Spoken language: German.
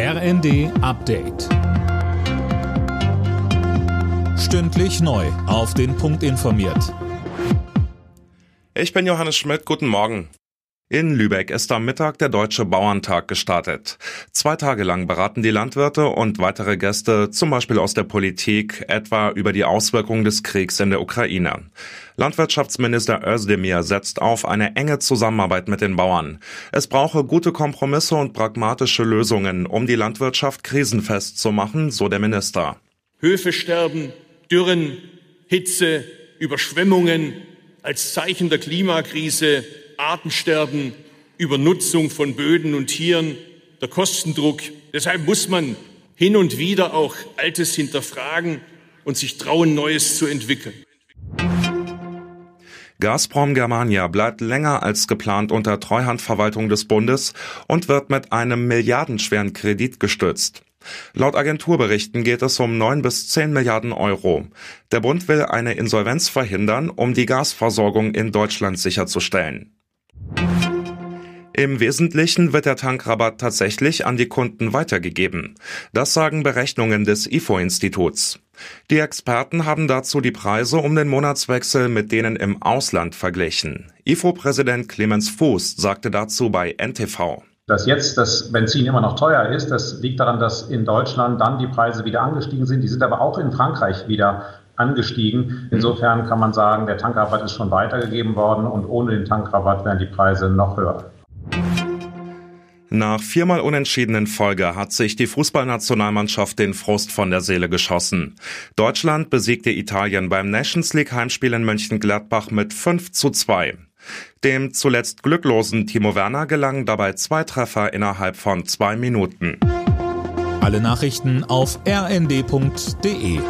RND Update. Stündlich neu. Auf den Punkt informiert. Ich bin Johannes Schmidt. Guten Morgen. In Lübeck ist am Mittag der Deutsche Bauerntag gestartet. Zwei Tage lang beraten die Landwirte und weitere Gäste, zum Beispiel aus der Politik, etwa über die Auswirkungen des Kriegs in der Ukraine. Landwirtschaftsminister Özdemir setzt auf eine enge Zusammenarbeit mit den Bauern. Es brauche gute Kompromisse und pragmatische Lösungen, um die Landwirtschaft krisenfest zu machen, so der Minister. Höfe sterben, Dürren, Hitze, Überschwemmungen als Zeichen der Klimakrise, Artensterben, Übernutzung von Böden und Tieren, der Kostendruck. Deshalb muss man hin und wieder auch Altes hinterfragen und sich trauen, Neues zu entwickeln. Gazprom Germania bleibt länger als geplant unter Treuhandverwaltung des Bundes und wird mit einem milliardenschweren Kredit gestützt. Laut Agenturberichten geht es um 9 bis 10 Milliarden Euro. Der Bund will eine Insolvenz verhindern, um die Gasversorgung in Deutschland sicherzustellen. Im Wesentlichen wird der Tankrabatt tatsächlich an die Kunden weitergegeben. Das sagen Berechnungen des IFO-Instituts. Die Experten haben dazu die Preise um den Monatswechsel mit denen im Ausland verglichen. IFO-Präsident Clemens Fuß sagte dazu bei NTV. Dass jetzt das Benzin immer noch teuer ist, das liegt daran, dass in Deutschland dann die Preise wieder angestiegen sind. Die sind aber auch in Frankreich wieder angestiegen. Insofern kann man sagen, der Tankrabatt ist schon weitergegeben worden und ohne den Tankrabatt wären die Preise noch höher. Nach viermal unentschiedenen Folge hat sich die Fußballnationalmannschaft den Frust von der Seele geschossen. Deutschland besiegte Italien beim Nations League Heimspiel in Mönchengladbach mit 5 zu 2. Dem zuletzt glücklosen Timo Werner gelangen dabei zwei Treffer innerhalb von zwei Minuten. Alle Nachrichten auf rnd.de